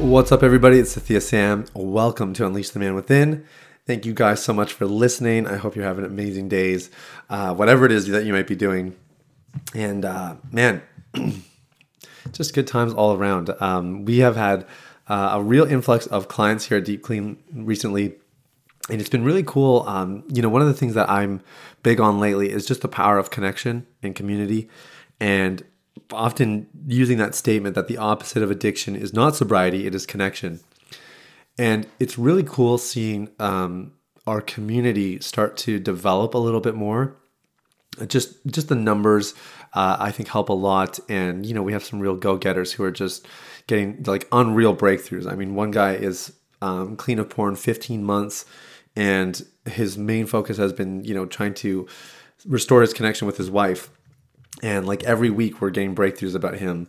What's up, everybody? It's Sathiya Sam. Welcome to Unleash the Man Within. Thank you guys so much for listening. I hope you're having amazing days, uh, whatever it is that you might be doing. And uh, man, just good times all around. Um, we have had uh, a real influx of clients here at Deep Clean recently. And it's been really cool. Um, you know, one of the things that I'm big on lately is just the power of connection and community. And often using that statement that the opposite of addiction is not sobriety, it is connection. And it's really cool seeing um, our community start to develop a little bit more. Just just the numbers, uh, I think, help a lot. And you know, we have some real go getters who are just getting like unreal breakthroughs. I mean, one guy is um, clean of porn 15 months, and his main focus has been you know trying to restore his connection with his wife and like every week, we're getting breakthroughs about him,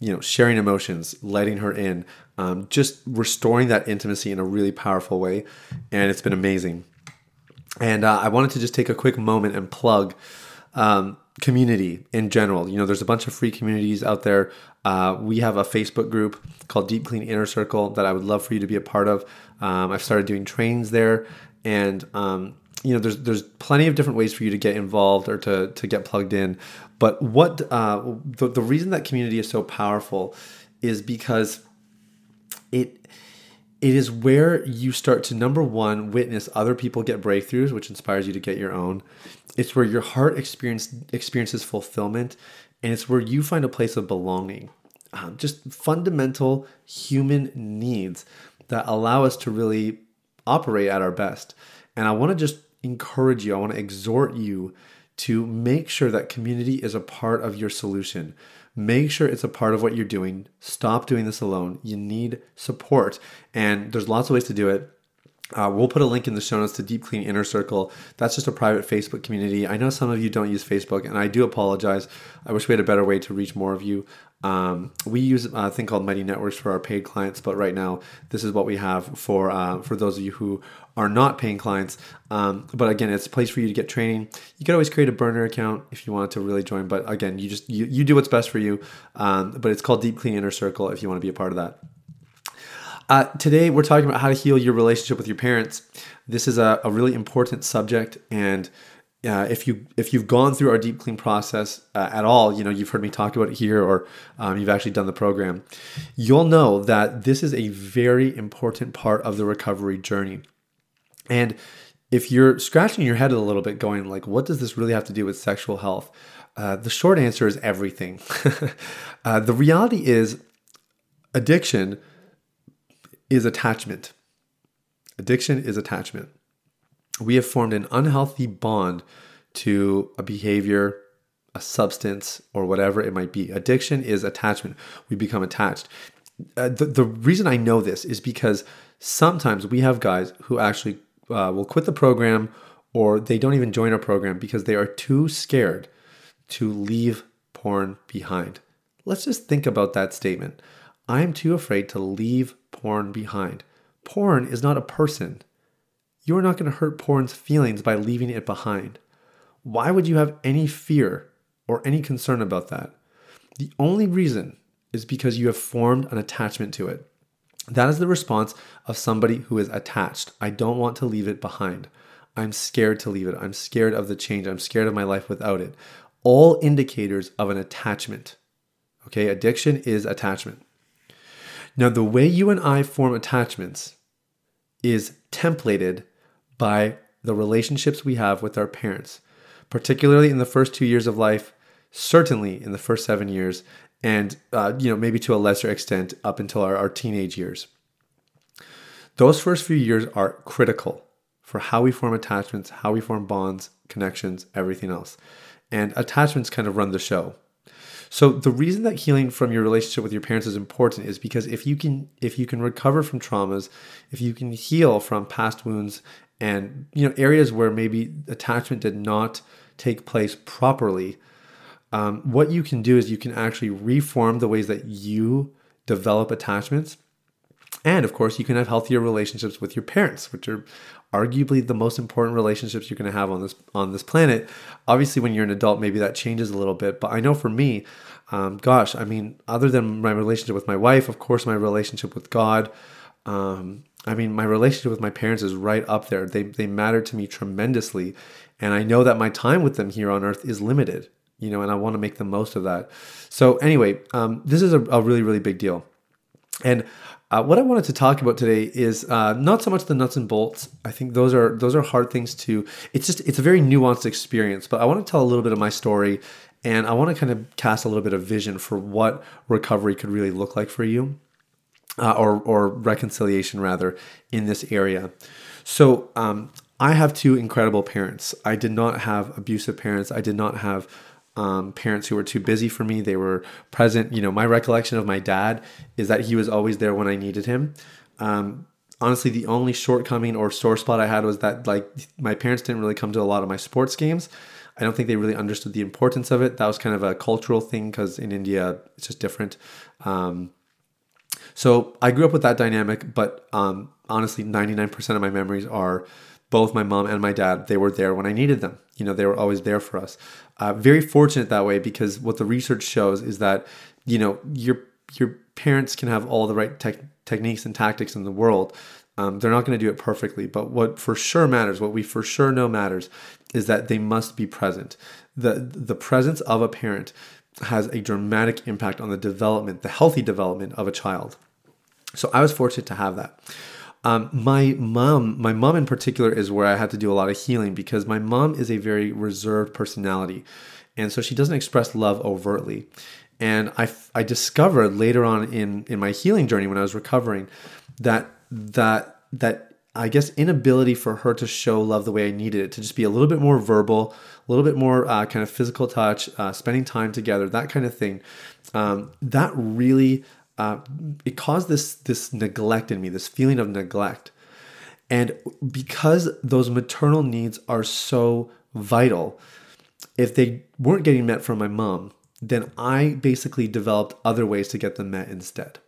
you know, sharing emotions, letting her in, um, just restoring that intimacy in a really powerful way. And it's been amazing. And uh, I wanted to just take a quick moment and plug um, community in general. You know, there's a bunch of free communities out there. Uh, we have a Facebook group called Deep Clean Inner Circle that I would love for you to be a part of. Um, I've started doing trainings there, and um, you know, there's there's plenty of different ways for you to get involved or to to get plugged in. But what uh, the, the reason that community is so powerful is because it it is where you start to number one witness other people get breakthroughs, which inspires you to get your own. It's where your heart experience experiences fulfillment, and it's where you find a place of belonging. Um, just fundamental human needs that allow us to really operate at our best. And I want to just encourage you. I want to exhort you to make sure that community is a part of your solution. Make sure it's a part of what you're doing. Stop doing this alone. You need support. And there's lots of ways to do it. Uh, we'll put a link in the show notes to Deep Clean Inner Circle. That's just a private Facebook community. I know some of you don't use Facebook, and I do apologize. I wish we had a better way to reach more of you. Um, we use a thing called Mighty Networks for our paid clients, but right now this is what we have for uh, for those of you who are not paying clients. Um, but again, it's a place for you to get training. You could always create a burner account if you want to really join. But again, you just you, you do what's best for you. Um, but it's called Deep Clean Inner Circle if you want to be a part of that. Uh, today, we're talking about how to heal your relationship with your parents. This is a, a really important subject, and uh, if you if you've gone through our deep clean process uh, at all, you know you've heard me talk about it here, or um, you've actually done the program, you'll know that this is a very important part of the recovery journey. And if you're scratching your head a little bit, going like, "What does this really have to do with sexual health?" Uh, the short answer is everything. Uh, the reality is, addiction is attachment. Addiction is attachment. We have formed an unhealthy bond to a behavior, a substance, or whatever it might be. Addiction is attachment. We become attached. Uh, the, the reason I know this is because sometimes we have guys who actually uh, will quit the program or they don't even join our program because they are too scared to leave porn behind. Let's just think about that statement. I'm too afraid to leave porn behind. Porn is not a person. You are not going to hurt porn's feelings by leaving it behind. Why would you have any fear or any concern about that? The only reason is because you have formed an attachment to it. That is the response of somebody who is attached. I don't want to leave it behind. I'm scared to leave it. I'm scared of the change. I'm scared of my life without it. All indicators of an attachment. Okay, addiction is attachment. Now, the way you and I form attachments is templated by the relationships we have with our parents, particularly in the first two years of life, certainly in the first seven years, and uh, you know maybe to a lesser extent up until our, our teenage years. Those first few years are critical for how we form attachments, how we form bonds, connections, everything else. And attachments kind of run the show. So the reason that healing from your relationship with your parents is important is because if you can if you can recover from traumas, if you can heal from past wounds and you know areas where maybe attachment did not take place properly, um, what you can do is you can actually reform the ways that you develop attachments. And of course, you can have healthier relationships with your parents, which are arguably the most important relationships you're going to have on this on this planet. Obviously, when you're an adult, maybe that changes a little bit. But I know for me, um, gosh, I mean, other than my relationship with my wife, of course, my relationship with God. Um, I mean, my relationship with my parents is right up there. They they matter to me tremendously, and I know that my time with them here on earth is limited. You know, and I want to make the most of that. So anyway, um, this is a, a really really big deal, and uh, what I wanted to talk about today is uh, not so much the nuts and bolts. I think those are those are hard things to. It's just it's a very nuanced experience. But I want to tell a little bit of my story, and I want to kind of cast a little bit of vision for what recovery could really look like for you, uh, or or reconciliation rather in this area. So um, I have two incredible parents. I did not have abusive parents. I did not have um, parents who were too busy for me. They were present. You know, my recollection of my dad is that he was always there when I needed him. Um, honestly, the only shortcoming or sore spot I had was that like my parents didn't really come to a lot of my sports games. I don't think they really understood the importance of it. That was kind of a cultural thing because in India it's just different. Um, so I grew up with that dynamic, but um, honestly, 99% of my memories are both my mom and my dad. They were there when I needed them. You know, they were always there for us. Uh, very fortunate that way because what the research shows is that you know your your parents can have all the right te- techniques and tactics in the world. Um, they're not going to do it perfectly, but what for sure matters, what we for sure know matters, is that they must be present. the The presence of a parent has a dramatic impact on the development, the healthy development of a child. So I was fortunate to have that. Um, my mom, my mom in particular, is where I had to do a lot of healing because my mom is a very reserved personality, and so she doesn't express love overtly. And I, I discovered later on in in my healing journey when I was recovering that that that I guess inability for her to show love the way I needed it to just be a little bit more verbal, a little bit more uh, kind of physical touch, uh, spending time together, that kind of thing. Um, that really uh, it caused this this neglect in me, this feeling of neglect. And because those maternal needs are so vital, if they weren't getting met from my mom, then I basically developed other ways to get them met instead.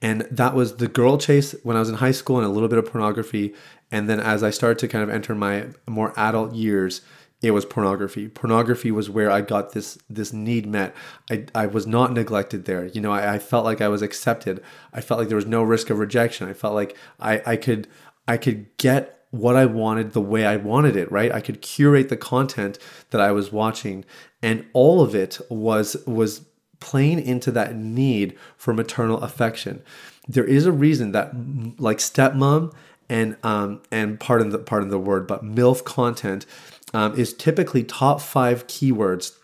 And that was the girl chase when I was in high school and a little bit of pornography. And then as I started to kind of enter my more adult years, it was pornography. Pornography was where I got this this need met. I, I was not neglected there. You know, I, I felt like I was accepted. I felt like there was no risk of rejection. I felt like I, I could I could get what I wanted the way I wanted it, right? I could curate the content that I was watching. And all of it was was playing into that need for maternal affection. There is a reason that like stepmom and um and pardon the pardon the word, but MILF content um, is typically top five keywords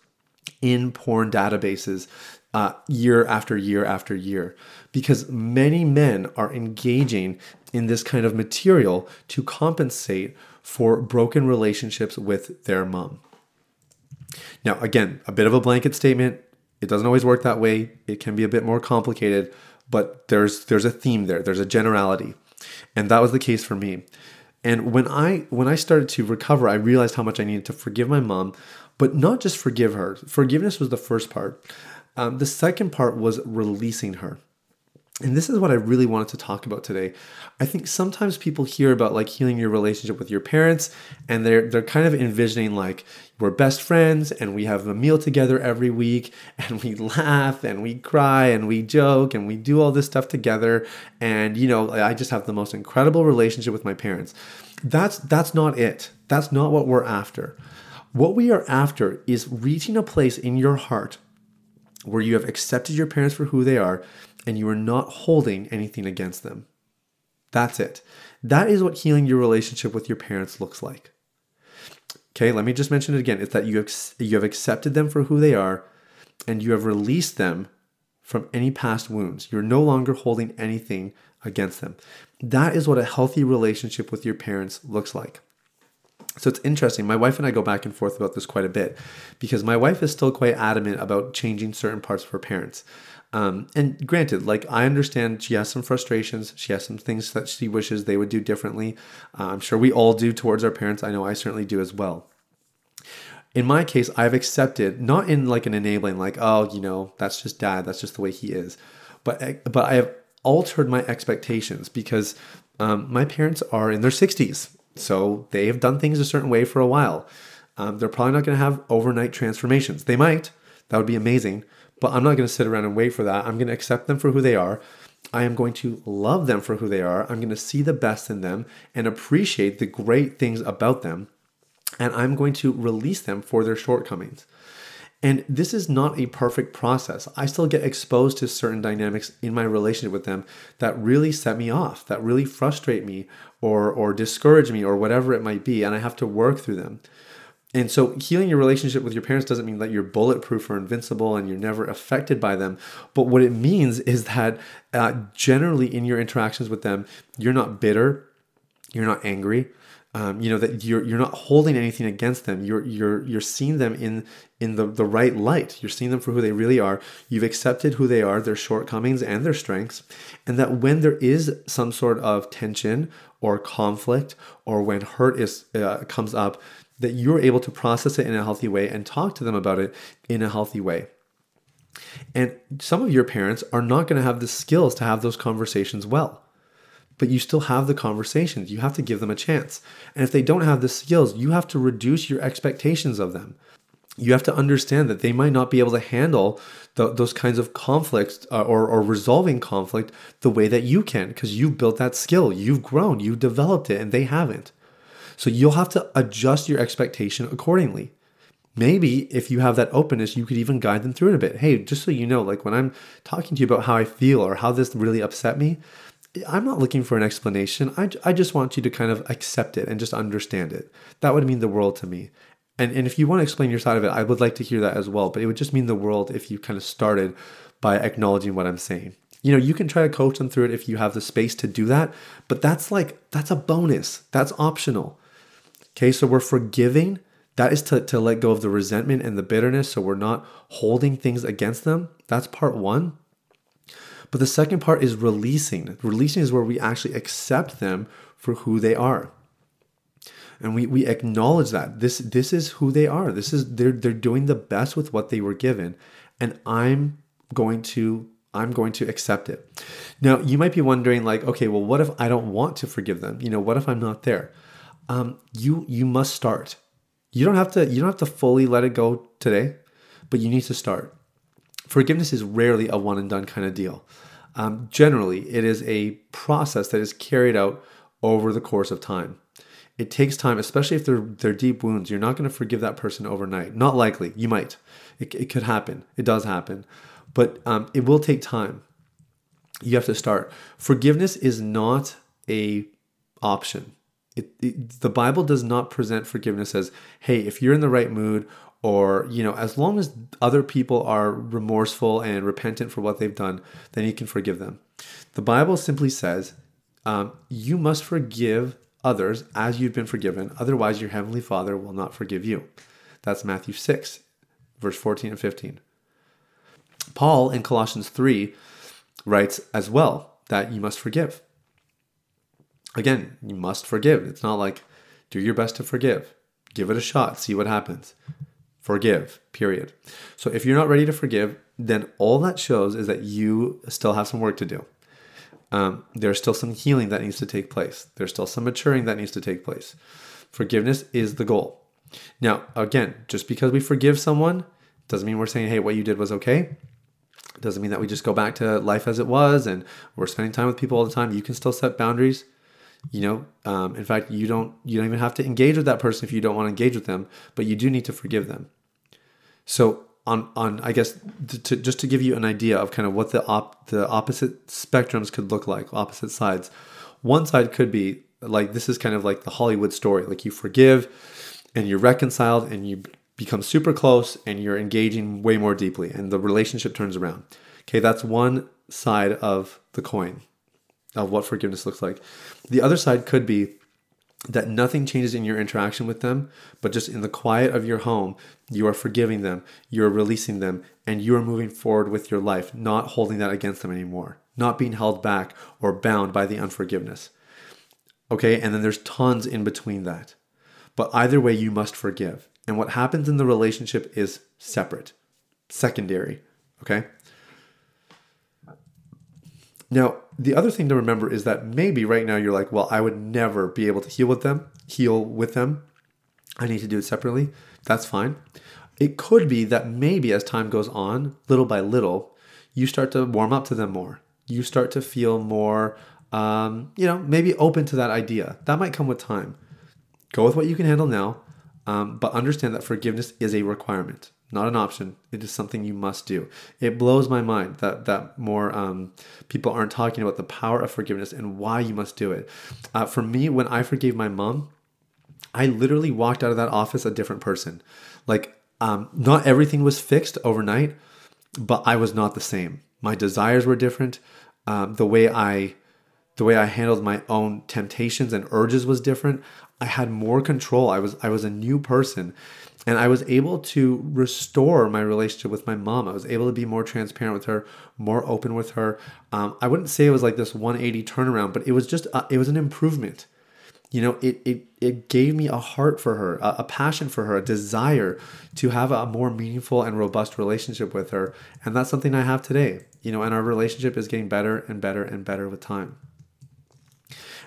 in porn databases uh, year after year after year because many men are engaging in this kind of material to compensate for broken relationships with their mom. Now, again, a bit of a blanket statement. It doesn't always work that way. It can be a bit more complicated, but there's there's a theme there. There's a generality. And that was the case for me. And when I when I started to recover, I realized how much I needed to forgive my mom, but not just forgive her. Forgiveness was the first part. Um, the second part was releasing her. And this is what I really wanted to talk about today. I think sometimes people hear about like healing your relationship with your parents and they're they're kind of envisioning like we're best friends and we have a meal together every week and we laugh and we cry and we joke and we do all this stuff together and you know I just have the most incredible relationship with my parents. That's that's not it. That's not what we're after. What we are after is reaching a place in your heart where you have accepted your parents for who they are and you are not holding anything against them. That's it. That is what healing your relationship with your parents looks like. Okay, let me just mention it again. It's that you have, you have accepted them for who they are and you have released them from any past wounds. You're no longer holding anything against them. That is what a healthy relationship with your parents looks like. So it's interesting. My wife and I go back and forth about this quite a bit because my wife is still quite adamant about changing certain parts of her parents. Um, and granted, like I understand she has some frustrations. She has some things that she wishes they would do differently. Uh, I'm sure we all do towards our parents. I know I certainly do as well. In my case, I've accepted, not in like an enabling, like, oh, you know, that's just dad, that's just the way he is. But, but I have altered my expectations because um, my parents are in their 60s. So they have done things a certain way for a while. Um, they're probably not going to have overnight transformations. They might, that would be amazing. But I'm not going to sit around and wait for that. I'm going to accept them for who they are. I am going to love them for who they are. I'm going to see the best in them and appreciate the great things about them. And I'm going to release them for their shortcomings. And this is not a perfect process. I still get exposed to certain dynamics in my relationship with them that really set me off, that really frustrate me or or discourage me or whatever it might be, and I have to work through them. And so, healing your relationship with your parents doesn't mean that you're bulletproof or invincible and you're never affected by them. But what it means is that uh, generally in your interactions with them, you're not bitter, you're not angry. Um, you know that you're you're not holding anything against them. You're you're you're seeing them in in the the right light. You're seeing them for who they really are. You've accepted who they are, their shortcomings and their strengths, and that when there is some sort of tension or conflict or when hurt is uh, comes up, that you're able to process it in a healthy way and talk to them about it in a healthy way. And some of your parents are not going to have the skills to have those conversations well. But you still have the conversations. You have to give them a chance. And if they don't have the skills, you have to reduce your expectations of them. You have to understand that they might not be able to handle the, those kinds of conflicts uh, or, or resolving conflict the way that you can because you've built that skill. You've grown, you've developed it, and they haven't. So you'll have to adjust your expectation accordingly. Maybe if you have that openness, you could even guide them through it a bit. Hey, just so you know, like when I'm talking to you about how I feel or how this really upset me, I'm not looking for an explanation. I, I just want you to kind of accept it and just understand it. That would mean the world to me. And, and if you want to explain your side of it, I would like to hear that as well. But it would just mean the world if you kind of started by acknowledging what I'm saying. You know, you can try to coach them through it if you have the space to do that, but that's like, that's a bonus. That's optional. Okay, so we're forgiving. That is to, to let go of the resentment and the bitterness. So we're not holding things against them. That's part one. But the second part is releasing. Releasing is where we actually accept them for who they are. And we, we acknowledge that this this is who they are. This is they're they're doing the best with what they were given. And I'm going to I'm going to accept it. Now, you might be wondering, like, okay, well, what if I don't want to forgive them? You know, what if I'm not there? um, you you must start. You don't have to you don't have to fully let it go today, but you need to start. Forgiveness is rarely a one and done kind of deal. Um, generally, it is a process that is carried out over the course of time. It takes time, especially if they're they're deep wounds. You're not going to forgive that person overnight. Not likely. You might. It, it could happen. It does happen, but um, it will take time. You have to start. Forgiveness is not a option it, it, the Bible does not present forgiveness as, hey, if you're in the right mood, or you know, as long as other people are remorseful and repentant for what they've done, then you can forgive them. The Bible simply says, um, you must forgive others as you've been forgiven, otherwise your heavenly Father will not forgive you. That's Matthew 6, verse 14 and 15. Paul in Colossians 3 writes as well that you must forgive again, you must forgive. It's not like do your best to forgive. Give it a shot, see what happens. Forgive, period. So if you're not ready to forgive, then all that shows is that you still have some work to do. Um, there's still some healing that needs to take place. There's still some maturing that needs to take place. Forgiveness is the goal. Now, again, just because we forgive someone doesn't mean we're saying, hey, what you did was okay. Doesn't mean that we just go back to life as it was and we're spending time with people all the time. You can still set boundaries you know um, in fact you don't you don't even have to engage with that person if you don't want to engage with them but you do need to forgive them so on on i guess to, to, just to give you an idea of kind of what the op the opposite spectrums could look like opposite sides one side could be like this is kind of like the hollywood story like you forgive and you're reconciled and you become super close and you're engaging way more deeply and the relationship turns around okay that's one side of the coin of what forgiveness looks like. The other side could be that nothing changes in your interaction with them, but just in the quiet of your home, you are forgiving them, you're releasing them, and you are moving forward with your life, not holding that against them anymore, not being held back or bound by the unforgiveness. Okay, and then there's tons in between that. But either way, you must forgive. And what happens in the relationship is separate, secondary. Okay? Now, the other thing to remember is that maybe right now you're like, well, I would never be able to heal with them, heal with them. I need to do it separately. That's fine. It could be that maybe as time goes on, little by little, you start to warm up to them more. You start to feel more, um, you know, maybe open to that idea. That might come with time. Go with what you can handle now, um, but understand that forgiveness is a requirement not an option. It is something you must do. It blows my mind that that more um, people aren't talking about the power of forgiveness and why you must do it. Uh, for me, when I forgave my mom, I literally walked out of that office a different person. Like, um, not everything was fixed overnight, but I was not the same. My desires were different. Um, the way I the way I handled my own temptations and urges was different. I had more control. I was I was a new person and I was able to restore my relationship with my mom. I was able to be more transparent with her, more open with her. Um, I wouldn't say it was like this 180 turnaround, but it was just a, it was an improvement. You know, it it it gave me a heart for her, a, a passion for her, a desire to have a more meaningful and robust relationship with her, and that's something I have today. You know, and our relationship is getting better and better and better with time.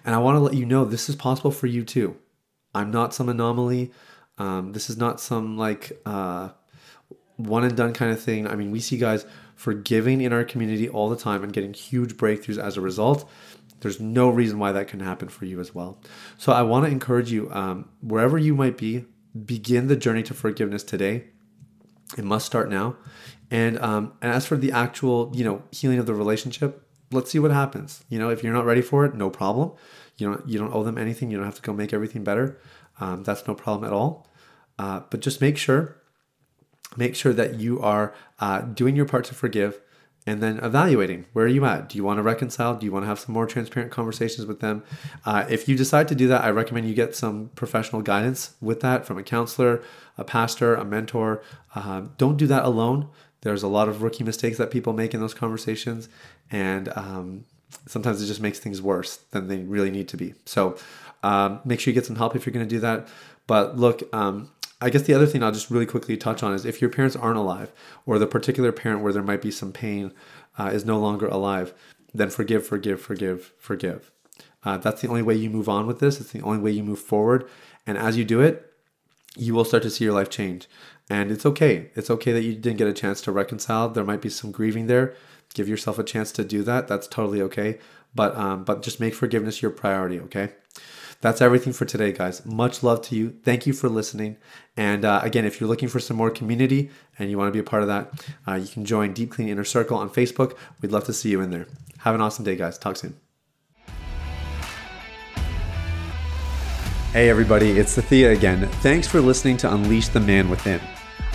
And I want to let you know this is possible for you too. I'm not some anomaly. Um, this is not some like uh, one and done kind of thing. I mean, we see guys forgiving in our community all the time and getting huge breakthroughs as a result. There's no reason why that can happen for you as well. So I want to encourage you, um, wherever you might be, begin the journey to forgiveness today. It must start now. And um, and as for the actual, you know, healing of the relationship, let's see what happens. You know, if you're not ready for it, no problem. You don't you don't owe them anything. You don't have to go make everything better. Um, that's no problem at all. Uh, but just make sure, make sure that you are uh, doing your part to forgive and then evaluating where are you at do you want to reconcile do you want to have some more transparent conversations with them uh, if you decide to do that i recommend you get some professional guidance with that from a counselor a pastor a mentor uh, don't do that alone there's a lot of rookie mistakes that people make in those conversations and um, sometimes it just makes things worse than they really need to be so um, make sure you get some help if you're going to do that but look um, I guess the other thing I'll just really quickly touch on is if your parents aren't alive, or the particular parent where there might be some pain uh, is no longer alive, then forgive, forgive, forgive, forgive. Uh, that's the only way you move on with this. It's the only way you move forward. And as you do it, you will start to see your life change. And it's okay. It's okay that you didn't get a chance to reconcile. There might be some grieving there. Give yourself a chance to do that. That's totally okay. But um, but just make forgiveness your priority. Okay. That's everything for today, guys. Much love to you. Thank you for listening. And uh, again, if you're looking for some more community and you want to be a part of that, uh, you can join Deep Clean Inner Circle on Facebook. We'd love to see you in there. Have an awesome day, guys. Talk soon. Hey, everybody, it's Thea again. Thanks for listening to Unleash the Man Within.